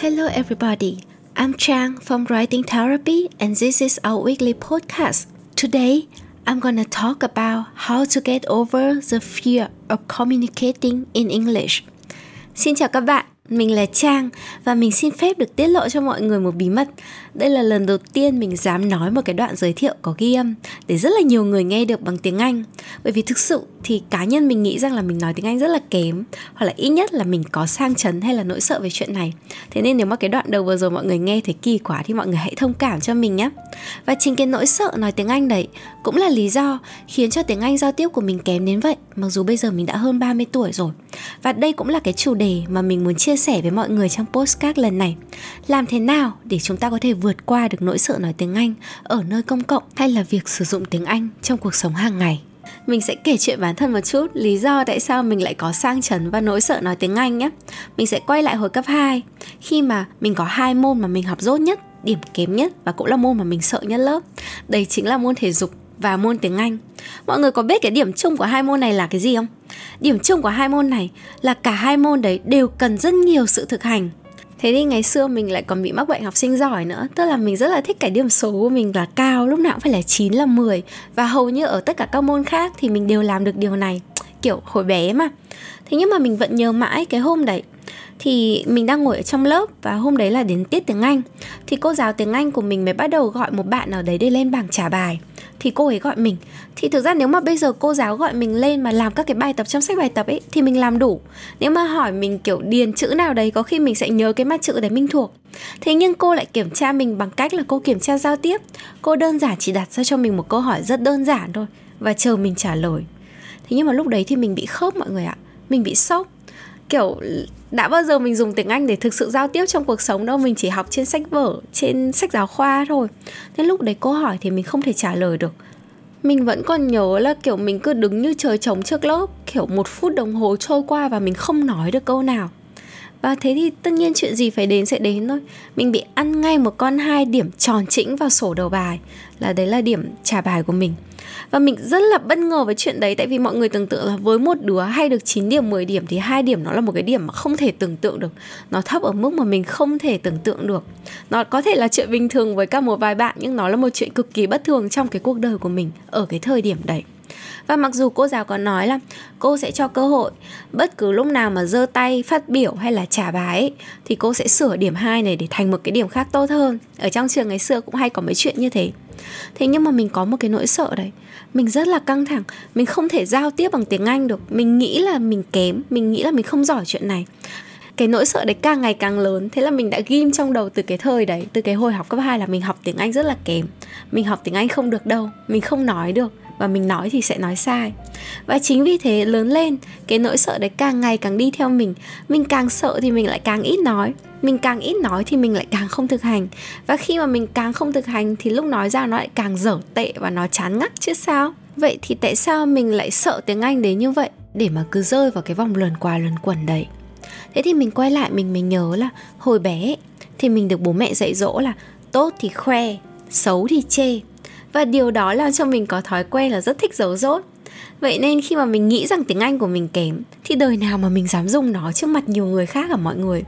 Hello, everybody. I'm Chang from Writing Therapy, and this is our weekly podcast. Today, I'm gonna talk about how to get over the fear of communicating in English. Xin chào các bạn, mình là Trang và mình xin phép được tiết lộ cho mọi người một bí mật. Đây là lần đầu tiên mình dám nói một cái đoạn giới thiệu có ghi âm để rất là nhiều người nghe được bằng tiếng Anh. Bởi vì thực sự thì cá nhân mình nghĩ rằng là mình nói tiếng Anh rất là kém, hoặc là ít nhất là mình có sang chấn hay là nỗi sợ về chuyện này. Thế nên nếu mà cái đoạn đầu vừa rồi mọi người nghe thấy kỳ quá thì mọi người hãy thông cảm cho mình nhé. Và chính cái nỗi sợ nói tiếng Anh đấy cũng là lý do khiến cho tiếng Anh giao tiếp của mình kém đến vậy, mặc dù bây giờ mình đã hơn 30 tuổi rồi. Và đây cũng là cái chủ đề mà mình muốn chia sẻ với mọi người trong postcard lần này. Làm thế nào để chúng ta có thể vượt qua được nỗi sợ nói tiếng Anh ở nơi công cộng hay là việc sử dụng tiếng Anh trong cuộc sống hàng ngày? mình sẽ kể chuyện bản thân một chút lý do tại sao mình lại có sang chấn và nỗi sợ nói tiếng Anh nhé. Mình sẽ quay lại hồi cấp 2 khi mà mình có hai môn mà mình học dốt nhất, điểm kém nhất và cũng là môn mà mình sợ nhất lớp. Đây chính là môn thể dục và môn tiếng Anh. Mọi người có biết cái điểm chung của hai môn này là cái gì không? Điểm chung của hai môn này là cả hai môn đấy đều cần rất nhiều sự thực hành Thế thì ngày xưa mình lại còn bị mắc bệnh học sinh giỏi nữa. Tức là mình rất là thích cái điểm số của mình là cao, Lúc nào cũng phải là 9 là 10 Và hầu như ở tất cả các môn khác thì mình đều làm được điều này. Kiểu hồi bé mà. Thế nhưng mà mình vẫn nhớ mãi cái hôm đấy. Thì mình đang ngồi ở trong lớp và hôm đấy là đến tiết tiếng Anh. Thì cô giáo tiếng Anh của mình mới bắt đầu gọi một bạn nào đấy để lên bảng trả bài thì cô ấy gọi mình. Thì thực ra nếu mà bây giờ cô giáo gọi mình lên mà làm các cái bài tập trong sách bài tập ấy, thì mình làm đủ. Nếu mà hỏi mình kiểu điền chữ nào đấy, có khi mình sẽ nhớ cái mặt chữ để mình thuộc. Thế nhưng cô lại kiểm tra mình bằng cách là cô kiểm tra giao tiếp. Cô đơn giản chỉ đặt ra cho mình một câu hỏi rất đơn giản thôi và chờ mình trả lời. Thế nhưng mà lúc đấy thì mình bị khớp mọi người ạ. Mình bị sốc kiểu, đã bao giờ mình dùng tiếng Anh để thực sự giao tiếp trong cuộc sống đâu? Mình chỉ học trên sách vở, trên sách giáo khoa thôi. Nên lúc đấy cô hỏi thì mình không thể trả lời được. Mình vẫn còn nhớ là kiểu mình cứ đứng như trời trống trước lớp, kiểu một phút đồng hồ trôi qua và mình không nói được câu nào. Và thế thì tất nhiên chuyện gì phải đến sẽ đến thôi. Mình bị ăn ngay một con hai điểm tròn chỉnh vào sổ đầu bài, là đấy là điểm trả bài của mình và mình rất là bất ngờ với chuyện đấy tại vì mọi người tưởng tượng là với một đứa hay được 9 điểm 10 điểm thì hai điểm nó là một cái điểm mà không thể tưởng tượng được nó thấp ở mức mà mình không thể tưởng tượng được nó có thể là chuyện bình thường với các một vài bạn nhưng nó là một chuyện cực kỳ bất thường trong cái cuộc đời của mình ở cái thời điểm đấy và mặc dù cô giáo có nói là cô sẽ cho cơ hội bất cứ lúc nào mà giơ tay phát biểu hay là trả bài ấy, thì cô sẽ sửa điểm 2 này để thành một cái điểm khác tốt hơn. Ở trong trường ngày xưa cũng hay có mấy chuyện như thế. Thế nhưng mà mình có một cái nỗi sợ đấy mình rất là căng thẳng. Mình không thể giao tiếp bằng tiếng Anh được. Mình nghĩ là mình kém. Mình nghĩ là mình không giỏi chuyện này. Cái nỗi sợ đấy càng ngày càng lớn. Thế là mình đã ghim trong đầu từ cái thời đấy, từ cái hồi học cấp 2 là mình học tiếng Anh rất là kém. Mình học tiếng Anh không được đâu. Mình không nói được. Và mình nói thì sẽ nói sai. Và chính vì thế lớn lên, cái nỗi sợ đấy càng ngày càng đi theo mình. Mình càng sợ thì mình lại càng ít nói mình càng ít nói thì mình lại càng không thực hành. Và khi mà mình càng không thực hành thì lúc nói ra nó lại càng dở tệ và nó chán ngắt chứ sao? Vậy thì tại sao mình lại sợ tiếng anh đến như vậy? Để mà cứ rơi vào cái vòng luẩn qua luẩn quẩn đấy. Thế thì mình quay lại mình mình nhớ là hồi bé thì mình được bố mẹ dạy dỗ là tốt thì khoe, xấu thì chê. Và điều đó làm cho mình có thói quen là rất thích giấu dốt Vậy nên khi mà mình nghĩ rằng tiếng Anh của mình kém Thì đời nào mà mình dám dùng nó trước mặt nhiều người khác ở mọi người?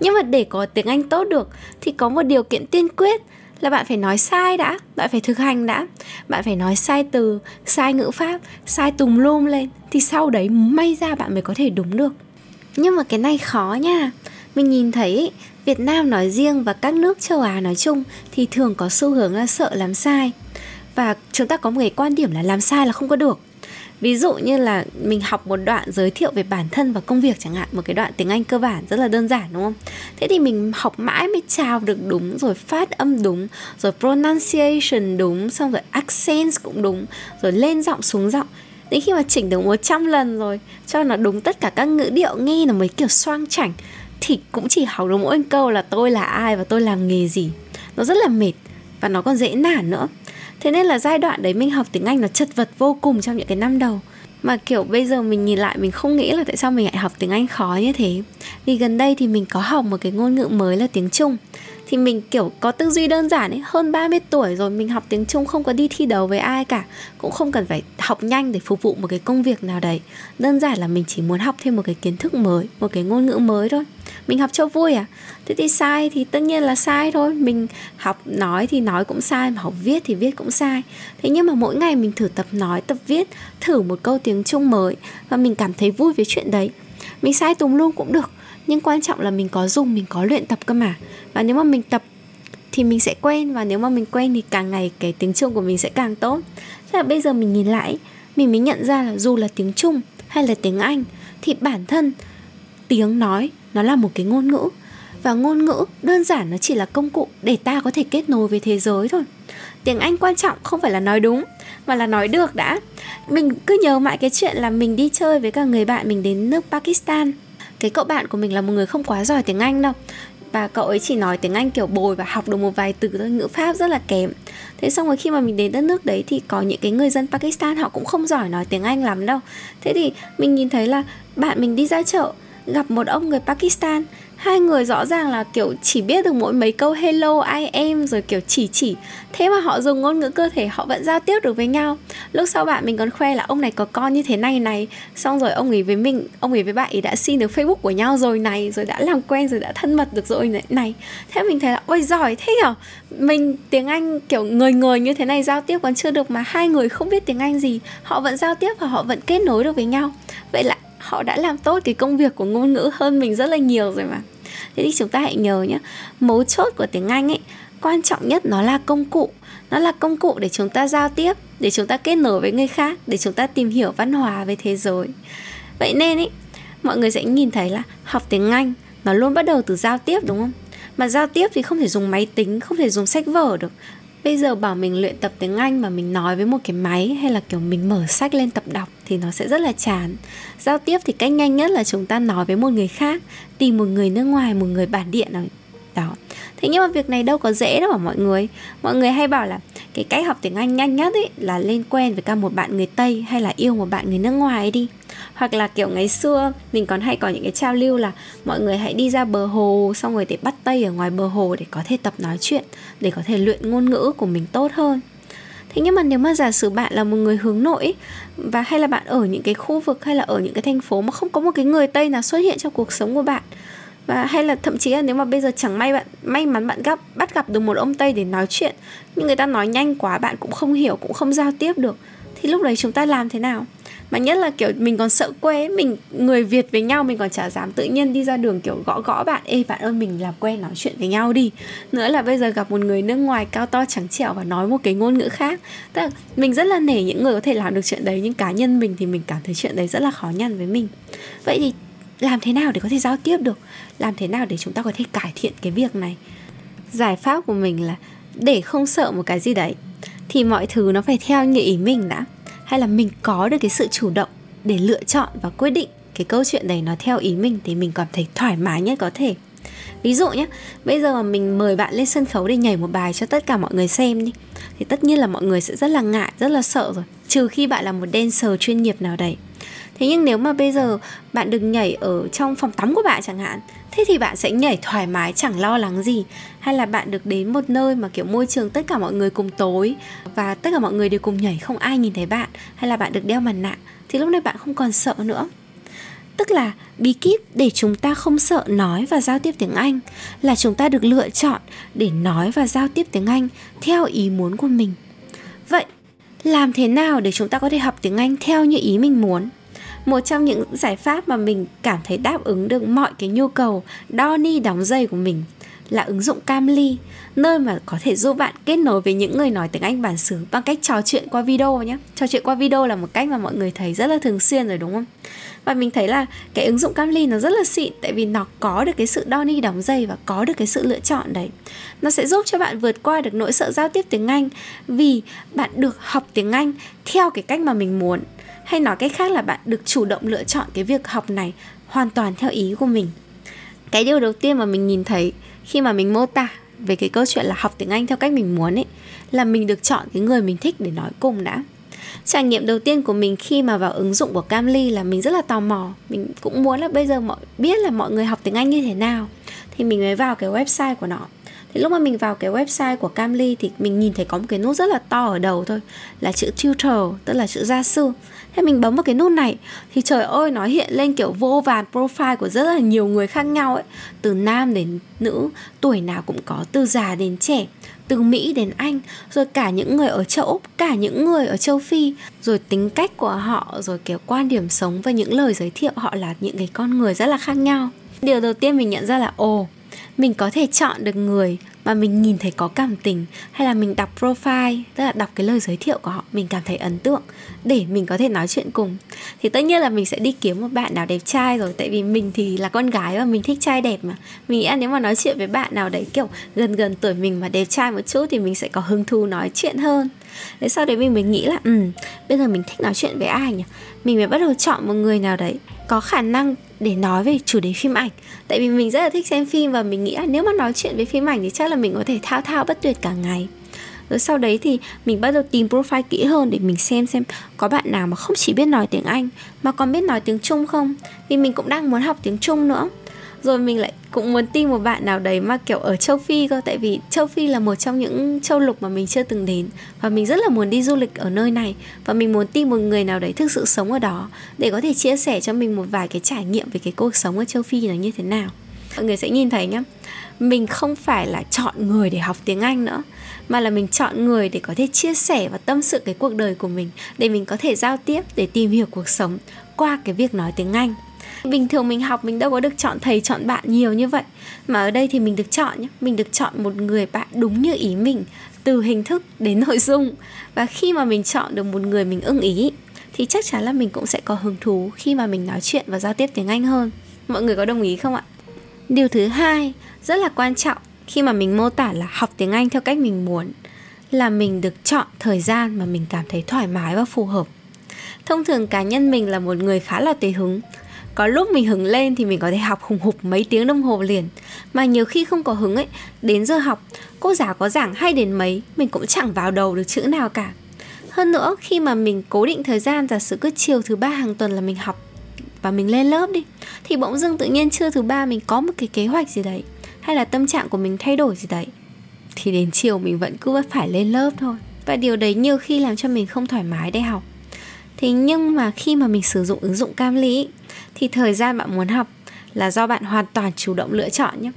Nhưng mà để có tiếng Anh tốt được Thì có một điều kiện tiên quyết là bạn phải nói sai đã Bạn phải thực hành đã. Bạn phải nói sai từ, sai ngữ pháp, sai tùm lum lên Thì sau đấy may ra bạn mới có thể đúng được. Nhưng mà cái này khó nha. Mình nhìn thấy Việt Nam nói riêng và các nước châu Á nói chung Thì thường có xu hướng là sợ làm sai. Và chúng ta có một cái quan điểm là làm sai là không có được ví dụ như là mình học một đoạn giới thiệu về bản thân và công việc chẳng hạn, một cái đoạn tiếng anh cơ bản rất là đơn giản, đúng không? Thế thì mình học mãi mới chào được đúng, rồi phát âm đúng, rồi pronunciation đúng, xong rồi accent cũng đúng, rồi lên giọng xuống giọng. Đến khi mà chỉnh được 100 lần rồi, cho nó đúng tất cả các ngữ điệu, nghe là mấy kiểu xoang chảnh, thì cũng chỉ học được mỗi câu là tôi là ai và tôi làm nghề gì. Nó rất là mệt và nó còn dễ nản nữa thế nên là giai đoạn đấy mình học tiếng anh nó chật vật vô cùng trong những cái năm đầu. Mà, kiểu, bây giờ mình nhìn lại mình không nghĩ là tại sao mình lại học tiếng Anh khó như thế. Vì gần đây thì mình có học một cái ngôn ngữ mới là tiếng Trung. Thì mình, kiểu, có tư duy đơn giản ấy, Hơn 30 tuổi rồi mình học tiếng Trung không có đi thi đấu với ai cả. Cũng không cần phải học nhanh để phục vụ một cái công việc nào đấy. Đơn giản là mình chỉ muốn học thêm một cái kiến thức mới, Một cái ngôn ngữ mới thôi mình học cho vui à? Thế thì sai thì tất nhiên là sai thôi. Mình học nói thì nói cũng sai mà học viết thì viết cũng sai. Thế nhưng mà mỗi ngày mình thử tập nói tập viết thử một câu tiếng trung mới và mình cảm thấy vui với chuyện đấy. Mình sai tùng luôn cũng được nhưng quan trọng là mình có dùng mình có luyện tập cơ mà. Và nếu mà mình tập thì mình sẽ quen và nếu mà mình quen thì càng ngày cái tiếng Trung của mình sẽ càng tốt. Thế là bây giờ mình nhìn lại, mình mới nhận ra là dù là tiếng Trung hay là tiếng Anh thì bản thân tiếng nói nó là một cái ngôn ngữ. Và ngôn ngữ đơn giản nó chỉ là công cụ để ta có thể kết nối với thế giới thôi. Tiếng Anh quan trọng không phải là nói đúng, mà là nói được đã. Mình cứ nhớ mãi cái chuyện là mình đi chơi với cả người bạn mình đến nước Pakistan. Cái cậu bạn của mình là một người không quá giỏi tiếng Anh đâu. Và cậu ấy chỉ nói tiếng Anh kiểu bồi và học được một vài từ thôi, ngữ pháp rất là kém. Thế xong rồi khi mà mình đến đất nước đấy thì có những cái người dân Pakistan họ cũng không giỏi nói tiếng Anh lắm đâu. Thế thì mình nhìn thấy là bạn mình đi ra chợ gặp một ông người Pakistan. Hai người rõ ràng là kiểu chỉ biết được mỗi mấy câu hello I am rồi kiểu chỉ chỉ. Thế mà họ dùng ngôn ngữ cơ thể họ vẫn giao tiếp được với nhau. Lúc sau bạn mình còn khoe là ông này có con như thế này này. Xong rồi ông ấy với mình ông ấy với bạn ấy đã xin được facebook của nhau rồi này rồi đã làm quen rồi đã thân mật được rồi này, này. thế mình thấy là ôi giỏi thế nhở? Mình tiếng anh kiểu người người như thế này giao tiếp còn chưa được mà hai người không biết tiếng anh gì. Họ vẫn giao tiếp và họ vẫn kết nối được với nhau. Vậy là họ đã làm tốt cái công việc của ngôn ngữ hơn mình rất là nhiều rồi mà. Thế thì chúng ta hãy nhớ nhé mấu chốt của tiếng anh ấy, quan trọng nhất nó là công cụ. Nó là công cụ để chúng ta giao tiếp, để chúng ta kết nối với người khác, để chúng ta tìm hiểu văn hóa về thế giới. Vậy nên ấy, mọi người sẽ nhìn thấy là học tiếng anh nó luôn bắt đầu từ giao tiếp, đúng không? Mà giao tiếp thì không thể dùng máy tính, không thể dùng sách vở được bây giờ bảo mình luyện tập tiếng anh mà mình nói với một cái máy hay là kiểu mình mở sách lên tập đọc thì nó sẽ rất là chán. Giao tiếp thì cách nhanh nhất là chúng ta nói với một người khác, tìm một người nước ngoài, một người bản địa nào đó. Thế nhưng mà việc này đâu có dễ đâu mà mọi người? Mọi người hay bảo là cái cách học tiếng anh nhanh nhất ấy là lên quen với cả một bạn người tây hay là yêu một bạn người nước ngoài ấy đi hoặc là kiểu ngày xưa, mình còn hay có những cái trao lưu là mọi người hãy đi ra bờ hồ, xong rồi để bắt tay ở ngoài bờ hồ để có thể tập nói chuyện, để có thể luyện ngôn ngữ của mình tốt hơn. Thế nhưng mà nếu mà giả sử bạn là một người hướng nội, và hay là bạn ở những cái khu vực hay là ở những cái thành phố mà không có một cái người tây nào xuất hiện trong cuộc sống của bạn, và hay là thậm chí là nếu mà bây giờ chẳng may bạn, may mắn bạn gặp, bắt gặp được một ông tây để nói chuyện, nhưng người ta nói nhanh quá, bạn cũng không hiểu, cũng không giao tiếp được, thì lúc đấy chúng ta làm thế nào? Mà nhất là, kiểu, mình còn sợ quê mình, người việt với nhau mình còn chả dám tự nhiên đi ra đường, kiểu, gõ gõ bạn. Ê, bạn ơi, mình làm quen nói chuyện với nhau đi. Nữa là bây giờ gặp một người nước ngoài cao to trắng trẻo và nói một cái ngôn ngữ khác. Tức là mình rất là nể những người có thể làm được chuyện đấy, nhưng cá nhân mình thì mình cảm thấy chuyện đấy rất là khó nhằn với mình. Vậy thì làm thế nào để có thể giao tiếp được? Làm thế nào để chúng ta có thể cải thiện cái việc này? Giải pháp của mình là để không sợ một cái gì đấy, thì mọi thứ nó phải theo như ý mình đã hay là mình có được cái sự chủ động để lựa chọn và quyết định cái câu chuyện này nó theo ý mình thì mình cảm thấy thoải mái nhất có thể. Ví dụ nhé bây giờ mà mình mời bạn lên sân khấu để nhảy một bài cho tất cả mọi người xem đi thì tất nhiên là mọi người sẽ rất là ngại, rất là sợ rồi, trừ khi bạn là một dancer chuyên nghiệp nào đấy. Thế nhưng nếu mà bây giờ bạn được nhảy ở trong phòng tắm của bạn chẳng hạn thế thì bạn sẽ nhảy thoải mái chẳng lo lắng gì hay là bạn được đến một nơi mà kiểu môi trường tất cả mọi người cùng tối và tất cả mọi người đều cùng nhảy không ai nhìn thấy bạn hay là bạn được đeo mặt nạ thì lúc này bạn không còn sợ nữa tức là bí kíp để chúng ta không sợ nói và giao tiếp tiếng Anh là chúng ta được lựa chọn để nói và giao tiếp tiếng Anh theo ý muốn của mình. Vậy, làm thế nào để chúng ta có thể học tiếng Anh theo như ý mình muốn? Một trong những giải pháp mà mình cảm thấy đáp ứng được mọi cái nhu cầu đo ni đóng dây của mình là ứng dụng Camly, nơi mà có thể giúp bạn kết nối với những người nói tiếng Anh bản xứ bằng cách trò chuyện qua video nhé. Trò chuyện qua video là một cách mà mọi người thấy rất là thường xuyên rồi đúng không? Và mình thấy là cái ứng dụng Camly nó rất là xịn tại vì nó có được cái sự đo ni đóng dây và có được cái sự lựa chọn đấy. Nó sẽ giúp cho bạn vượt qua được nỗi sợ giao tiếp tiếng Anh vì bạn được học tiếng Anh theo cái cách mà mình muốn hay nói cách khác là bạn được chủ động lựa chọn cái việc học này hoàn toàn theo ý của mình? Cái điều đầu tiên mà mình nhìn thấy khi mà mình mô tả về cái câu chuyện là học tiếng Anh theo cách mình muốn ấy, là mình được chọn cái người mình thích để nói cùng đã. Trải nghiệm đầu tiên của mình khi mà vào ứng dụng của Camly là mình rất là tò mò. Mình cũng muốn là bây giờ mọi, biết là mọi người học tiếng Anh như thế nào, thì mình mới vào cái website của nó. Thì lúc mà mình vào cái website của Camly thì mình nhìn thấy có một cái nút rất là to ở đầu thôi, là chữ tutor, tức là chữ gia sư thế mình bấm vào cái nút này, thì trời ơi, nó hiện lên kiểu vô vàn profile của rất là nhiều người khác nhau ấy. Từ nam đến nữ, tuổi nào cũng có, từ già đến trẻ, từ Mỹ đến Anh, rồi cả những người ở châu Úc, cả những người ở châu Phi. Rồi tính cách của họ, rồi kiểu quan điểm sống và những lời giới thiệu họ là những cái con người rất là khác nhau. Điều đầu tiên mình nhận ra là, ồ, mình có thể chọn được người mà mình nhìn thấy có cảm tình, hay là mình đọc profile, tức là đọc cái lời giới thiệu của họ, mình cảm thấy ấn tượng để mình có thể nói chuyện cùng. Thì tất nhiên là mình sẽ đi kiếm một bạn nào đẹp trai rồi, tại vì mình thì là con gái và mình thích trai đẹp mà. Mình nghĩ là nếu mà nói chuyện với bạn nào đấy kiểu gần gần tuổi mình mà đẹp trai một chút thì mình sẽ có hứng thú nói chuyện hơn. Thế sau đấy mình mới nghĩ là ừ bây giờ mình thích nói chuyện với ai nhỉ? Mình mới bắt đầu chọn một người nào đấy có khả năng để nói về chủ đề phim ảnh. Tại vì mình rất là thích xem phim và mình nghĩ là nếu mà nói chuyện về phim ảnh thì chắc là mình có thể thao thao bất tuyệt cả ngày. Rồi sau đấy thì mình bắt đầu tìm profile kỹ hơn để mình xem xem có bạn nào mà không chỉ biết nói tiếng Anh mà còn biết nói tiếng Trung không? Vì mình cũng đang muốn học tiếng Trung nữa rồi mình lại cũng muốn tìm một bạn nào đấy mà kiểu ở châu Phi cơ, tại vì châu Phi là một trong những châu lục mà mình chưa từng đến. Và mình rất là muốn đi du lịch ở nơi này. Và mình muốn tìm một người nào đấy thực sự sống ở đó để có thể chia sẻ cho mình một vài cái trải nghiệm về cái cuộc sống ở châu Phi là như thế nào. Mọi người sẽ nhìn thấy nhá. Mình không phải là chọn người để học tiếng Anh nữa, mà là mình chọn người để có thể chia sẻ và tâm sự cái cuộc đời của mình, để mình có thể giao tiếp, để tìm hiểu cuộc sống qua cái việc nói tiếng Anh bình thường mình học mình đâu có được chọn thầy, chọn bạn nhiều như vậy. Mà ở đây thì mình được chọn nhé mình được chọn một người bạn đúng như ý mình, từ hình thức đến nội dung. Và khi mà mình chọn được một người mình ưng ý, thì chắc chắn là mình cũng sẽ có hứng thú khi mà mình nói chuyện và giao tiếp tiếng Anh hơn. Mọi người có đồng ý không ạ? Điều thứ hai rất là quan trọng khi mà mình mô tả là học tiếng Anh theo cách mình muốn, là mình được chọn thời gian mà mình cảm thấy thoải mái và phù hợp. Thông thường cá nhân mình là một người khá là tùy hứng có lúc mình hứng lên thì mình có thể học hùng hục mấy tiếng đồng hồ liền. Mà nhiều khi không có hứng ấy, đến giờ học, cô giáo có giảng hay đến mấy, mình cũng chẳng vào đầu được chữ nào cả. Hơn nữa, khi mà mình cố định thời gian, giả sử cứ chiều thứ ba hàng tuần là mình học và mình lên lớp đi, thì bỗng dưng tự nhiên trưa thứ ba mình có một cái kế hoạch gì đấy, hay là tâm trạng của mình thay đổi gì đấy, thì đến chiều mình vẫn cứ phải lên lớp thôi. Và điều đấy nhiều khi làm cho mình không thoải mái để học. Thế nhưng mà khi mà mình sử dụng ứng dụng cam lý thì thời gian bạn muốn học là do bạn hoàn toàn chủ động lựa chọn nhé.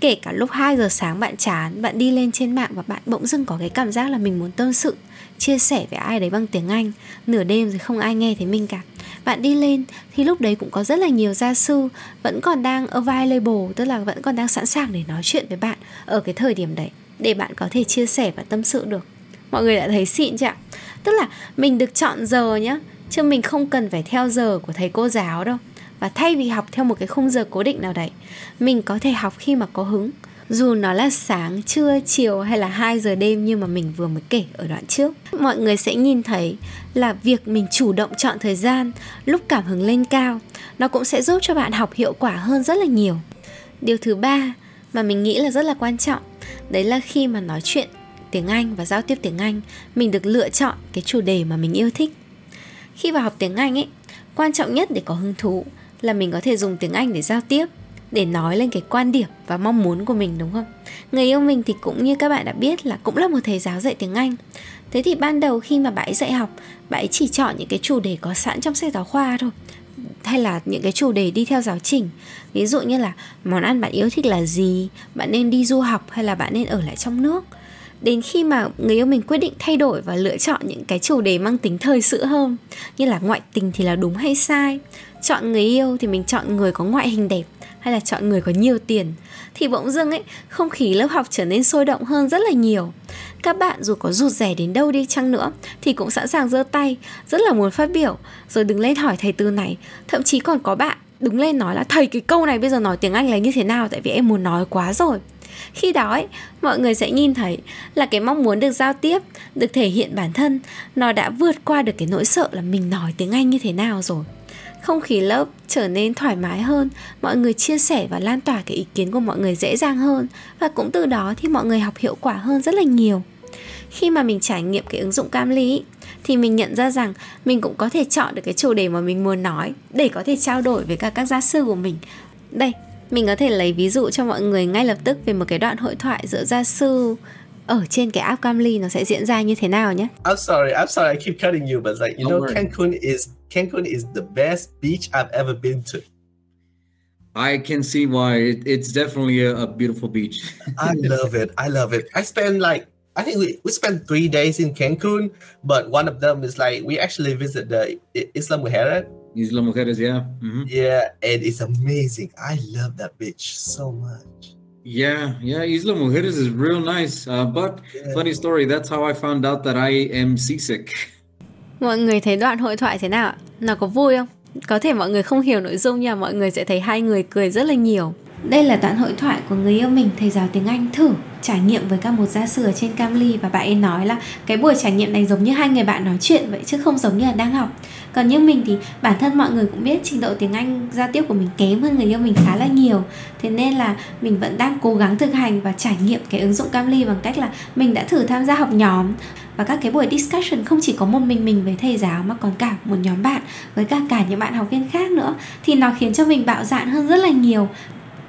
Kể cả lúc 2 giờ sáng bạn chán, bạn đi lên trên mạng và bạn bỗng dưng có cái cảm giác là mình muốn tâm sự, chia sẻ với ai đấy bằng tiếng Anh. Nửa đêm rồi không ai nghe thấy mình cả. Bạn đi lên thì lúc đấy cũng có rất là nhiều gia sư vẫn còn đang available, tức là vẫn còn đang sẵn sàng để nói chuyện với bạn ở cái thời điểm đấy, để bạn có thể chia sẻ và tâm sự được. Mọi người đã thấy xịn chưa tức là mình được chọn giờ nhá, chứ mình không cần phải theo giờ của thầy cô giáo đâu và thay vì học theo một cái khung giờ cố định nào đấy mình có thể học khi mà có hứng dù nó là sáng, trưa, chiều hay là 2 giờ đêm như mà mình vừa mới kể ở đoạn trước. Mọi người sẽ nhìn thấy là việc mình chủ động chọn thời gian lúc cảm hứng lên cao, nó cũng sẽ giúp cho bạn học hiệu quả hơn rất là nhiều. Điều thứ ba mà mình nghĩ là rất là quan trọng, đấy là khi mà nói chuyện tiếng Anh và giao tiếp tiếng Anh, mình được lựa chọn cái chủ đề mà mình yêu thích. Khi vào học tiếng Anh ấy, quan trọng nhất để có hứng thú là mình có thể dùng tiếng Anh để giao tiếp để nói lên cái quan điểm và mong muốn của mình đúng không? Người yêu mình thì cũng như các bạn đã biết là cũng là một thầy giáo dạy tiếng Anh. Thế thì ban đầu khi mà bạn ấy dạy học, bạn ấy chỉ chọn những cái chủ đề có sẵn trong sách giáo khoa thôi hay là những cái chủ đề đi theo giáo trình ví dụ như là món ăn bạn yêu thích là gì bạn nên đi du học hay là bạn nên ở lại trong nước đến khi mà người yêu mình quyết định thay đổi và lựa chọn những cái chủ đề mang tính thời sự hơn như là ngoại tình thì là đúng hay sai chọn người yêu thì mình chọn người có ngoại hình đẹp hay là chọn người có nhiều tiền thì bỗng dưng ấy không khí lớp học trở nên sôi động hơn rất là nhiều. Các bạn dù có rụt rẻ đến đâu đi chăng nữa thì cũng sẵn sàng giơ tay rất là muốn phát biểu. Rồi đứng lên hỏi thầy từ này thậm chí còn có bạn đứng lên nói là thầy cái câu này bây giờ nói tiếng anh là như thế nào? Tại vì em muốn nói quá rồi. Khi đó ấy, mọi người sẽ nhìn thấy là cái mong muốn được giao tiếp được thể hiện bản thân nó đã vượt qua được cái nỗi sợ là mình nói tiếng anh như thế nào rồi không khí lớp trở nên thoải mái hơn mọi người chia sẻ và lan tỏa cái ý kiến của mọi người dễ dàng hơn và cũng từ đó thì mọi người học hiệu quả hơn rất là nhiều khi mà mình trải nghiệm cái ứng dụng cam lý thì mình nhận ra rằng mình cũng có thể chọn được cái chủ đề mà mình muốn nói để có thể trao đổi với cả các gia sư của mình đây mình có thể lấy ví dụ cho mọi người ngay lập tức về một cái đoạn hội thoại giữa gia sư ở trên cái app Camly nó sẽ diễn ra như thế nào nhé. I'm sorry, I'm sorry, I keep cutting you, but like you Don't know, worry. Cancun is Cancun is the best beach I've ever been to. I can see why. It, it's definitely a, a beautiful beach. I love it. I love it. I spend like I think we, we spent three days in Cancun, but one of them is like we actually visit the Isla Mujeres. Isla Mujeres, yeah. Mm-hmm. Yeah, and it's amazing. I love that beach so much. Yeah, yeah, Isla Mujeres is real nice. Uh, but yeah. funny story, that's how I found out that I am seasick. Mọi người thấy đoạn hội thoại thế nào ạ? Nó có vui không? Có thể mọi người không hiểu nội dung nhưng mọi người sẽ thấy hai người cười rất là nhiều. Đây là đoạn hội thoại của người yêu mình, thầy giáo tiếng Anh thử trải nghiệm với các một gia sư ở trên Camly và bạn ấy nói là cái buổi trải nghiệm này giống như hai người bạn nói chuyện vậy chứ không giống như là đang học. Còn như mình thì bản thân mọi người cũng biết trình độ tiếng Anh giao tiếp của mình kém hơn người yêu mình khá là nhiều. Thế nên là mình vẫn đang cố gắng thực hành và trải nghiệm cái ứng dụng Camly bằng cách là mình đã thử tham gia học nhóm và các cái buổi discussion không chỉ có một mình mình với thầy giáo mà còn cả một nhóm bạn với cả cả những bạn học viên khác nữa. Thì nó khiến cho mình bạo dạn hơn rất là nhiều.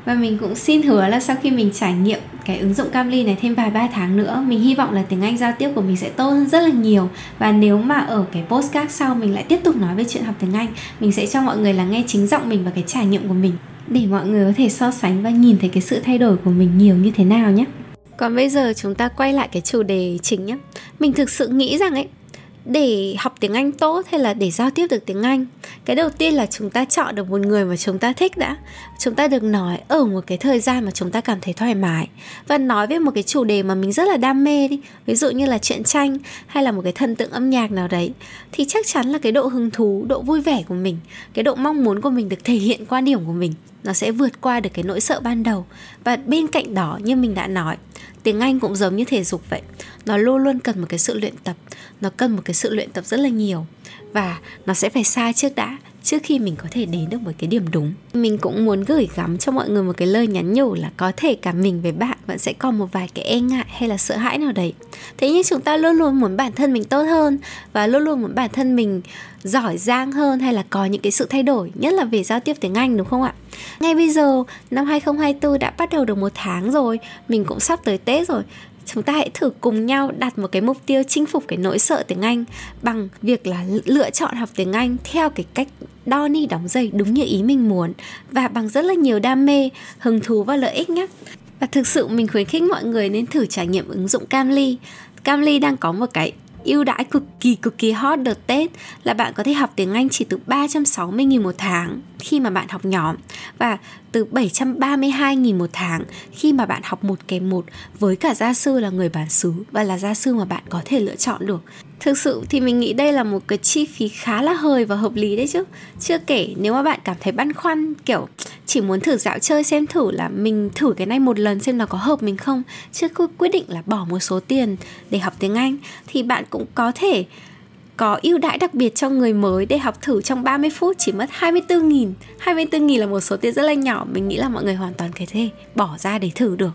Và mình cũng xin hứa là sau khi mình trải nghiệm cái ứng dụng Camly này thêm vài ba tháng nữa, mình hy vọng là tiếng Anh giao tiếp của mình sẽ tốt hơn rất là nhiều. Và nếu mà ở cái postcard sau mình lại tiếp tục nói về chuyện học tiếng Anh, mình sẽ cho mọi người là nghe chính giọng mình và cái trải nghiệm của mình. Để mọi người có thể so sánh và nhìn thấy cái sự thay đổi của mình nhiều như thế nào nhé còn bây giờ chúng ta quay lại cái chủ đề chính nhé mình thực sự nghĩ rằng ấy, để học tiếng Anh tốt hay là để giao tiếp được tiếng Anh, cái đầu tiên là chúng ta chọn được một người mà chúng ta thích đã chúng ta được nói ở một cái thời gian mà chúng ta cảm thấy thoải mái và nói về một cái chủ đề mà mình rất là đam mê đi. Ví dụ như là truyện tranh hay là một cái thần tượng âm nhạc nào đấy thì chắc chắn là cái độ hứng thú, độ vui vẻ của mình, cái độ mong muốn của mình được thể hiện quan điểm của mình, nó sẽ vượt qua được cái nỗi sợ ban đầu. Và bên cạnh đó, như mình đã nói, tiếng anh cũng giống như thể dục vậy. Nó luôn luôn cần một cái sự luyện tập. Nó cần một cái sự luyện tập rất là nhiều và nó sẽ phải sai trước đã trước khi mình có thể đến được một cái điểm đúng. Mình cũng muốn gửi gắm cho mọi người một cái lời nhắn nhủ là có thể cả mình với bạn vẫn sẽ còn một vài cái e ngại hay là sợ hãi nào đấy. Thế nhưng chúng ta luôn luôn muốn bản thân mình tốt hơn và luôn luôn muốn bản thân mình giỏi giang hơn hay là có những cái sự thay đổi nhất là về giao tiếp tiếng Anh đúng không ạ? Ngay bây giờ năm 2024 đã bắt đầu được một tháng rồi, mình cũng sắp tới Tết rồi chúng ta hãy thử cùng nhau đặt một cái mục tiêu chinh phục cái nỗi sợ tiếng Anh bằng việc là lựa chọn học tiếng Anh theo cái cách đo ni đóng giày đúng như ý mình muốn và bằng rất là nhiều đam mê, hứng thú và lợi ích nhé. Và thực sự mình khuyến khích mọi người nên thử trải nghiệm ứng dụng Camly. Camly đang có một cái ưu đãi cực kỳ cực kỳ hot đợt Tết là bạn có thể học tiếng Anh chỉ từ 360.000 một tháng khi mà bạn học nhóm và từ 732.000 một tháng khi mà bạn học một kèm một với cả gia sư là người bản xứ và là gia sư mà bạn có thể lựa chọn được. Thực sự thì mình nghĩ đây là một cái chi phí khá là hời và hợp lý đấy chứ. Chưa kể nếu mà bạn cảm thấy băn khoăn, kiểu, chỉ muốn thử dạo chơi xem thử là mình thử cái này một lần xem nó có hợp mình không chứ quyết định là bỏ một số tiền để học tiếng Anh, thì bạn cũng có thể có ưu đãi đặc biệt cho người mới để học thử trong 30 phút, chỉ mất 24.000 24.000 là một số tiền rất là nhỏ, Mình nghĩ là mọi người hoàn toàn có thể bỏ ra để thử được.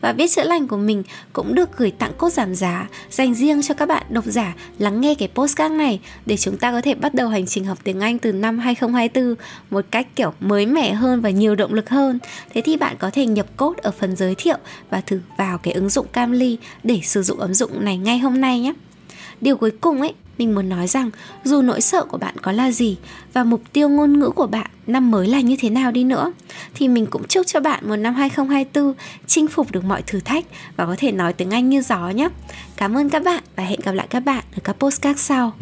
Và viết chữa lành của mình cũng được gửi tặng cốt giảm giá Dành riêng cho các bạn độc giả lắng nghe cái postcard này Để chúng ta có thể bắt đầu hành trình học tiếng Anh từ năm 2024 Một cách, kiểu, mới mẻ hơn và nhiều động lực hơn. Thế thì bạn có thể nhập cốt ở phần giới thiệu Và thử vào cái ứng dụng Camly để sử dụng ứng dụng này ngay hôm nay nhé. Điều cuối cùng ấy mình muốn nói rằng, dù nỗi sợ của bạn có là gì và mục tiêu ngôn ngữ của bạn năm mới là như thế nào đi nữa, thì mình cũng chúc cho bạn một năm 2024 chinh phục được mọi thử thách và có thể nói tiếng Anh như gió nhé. Cảm ơn các bạn và hẹn gặp lại các bạn ở các postcard sau.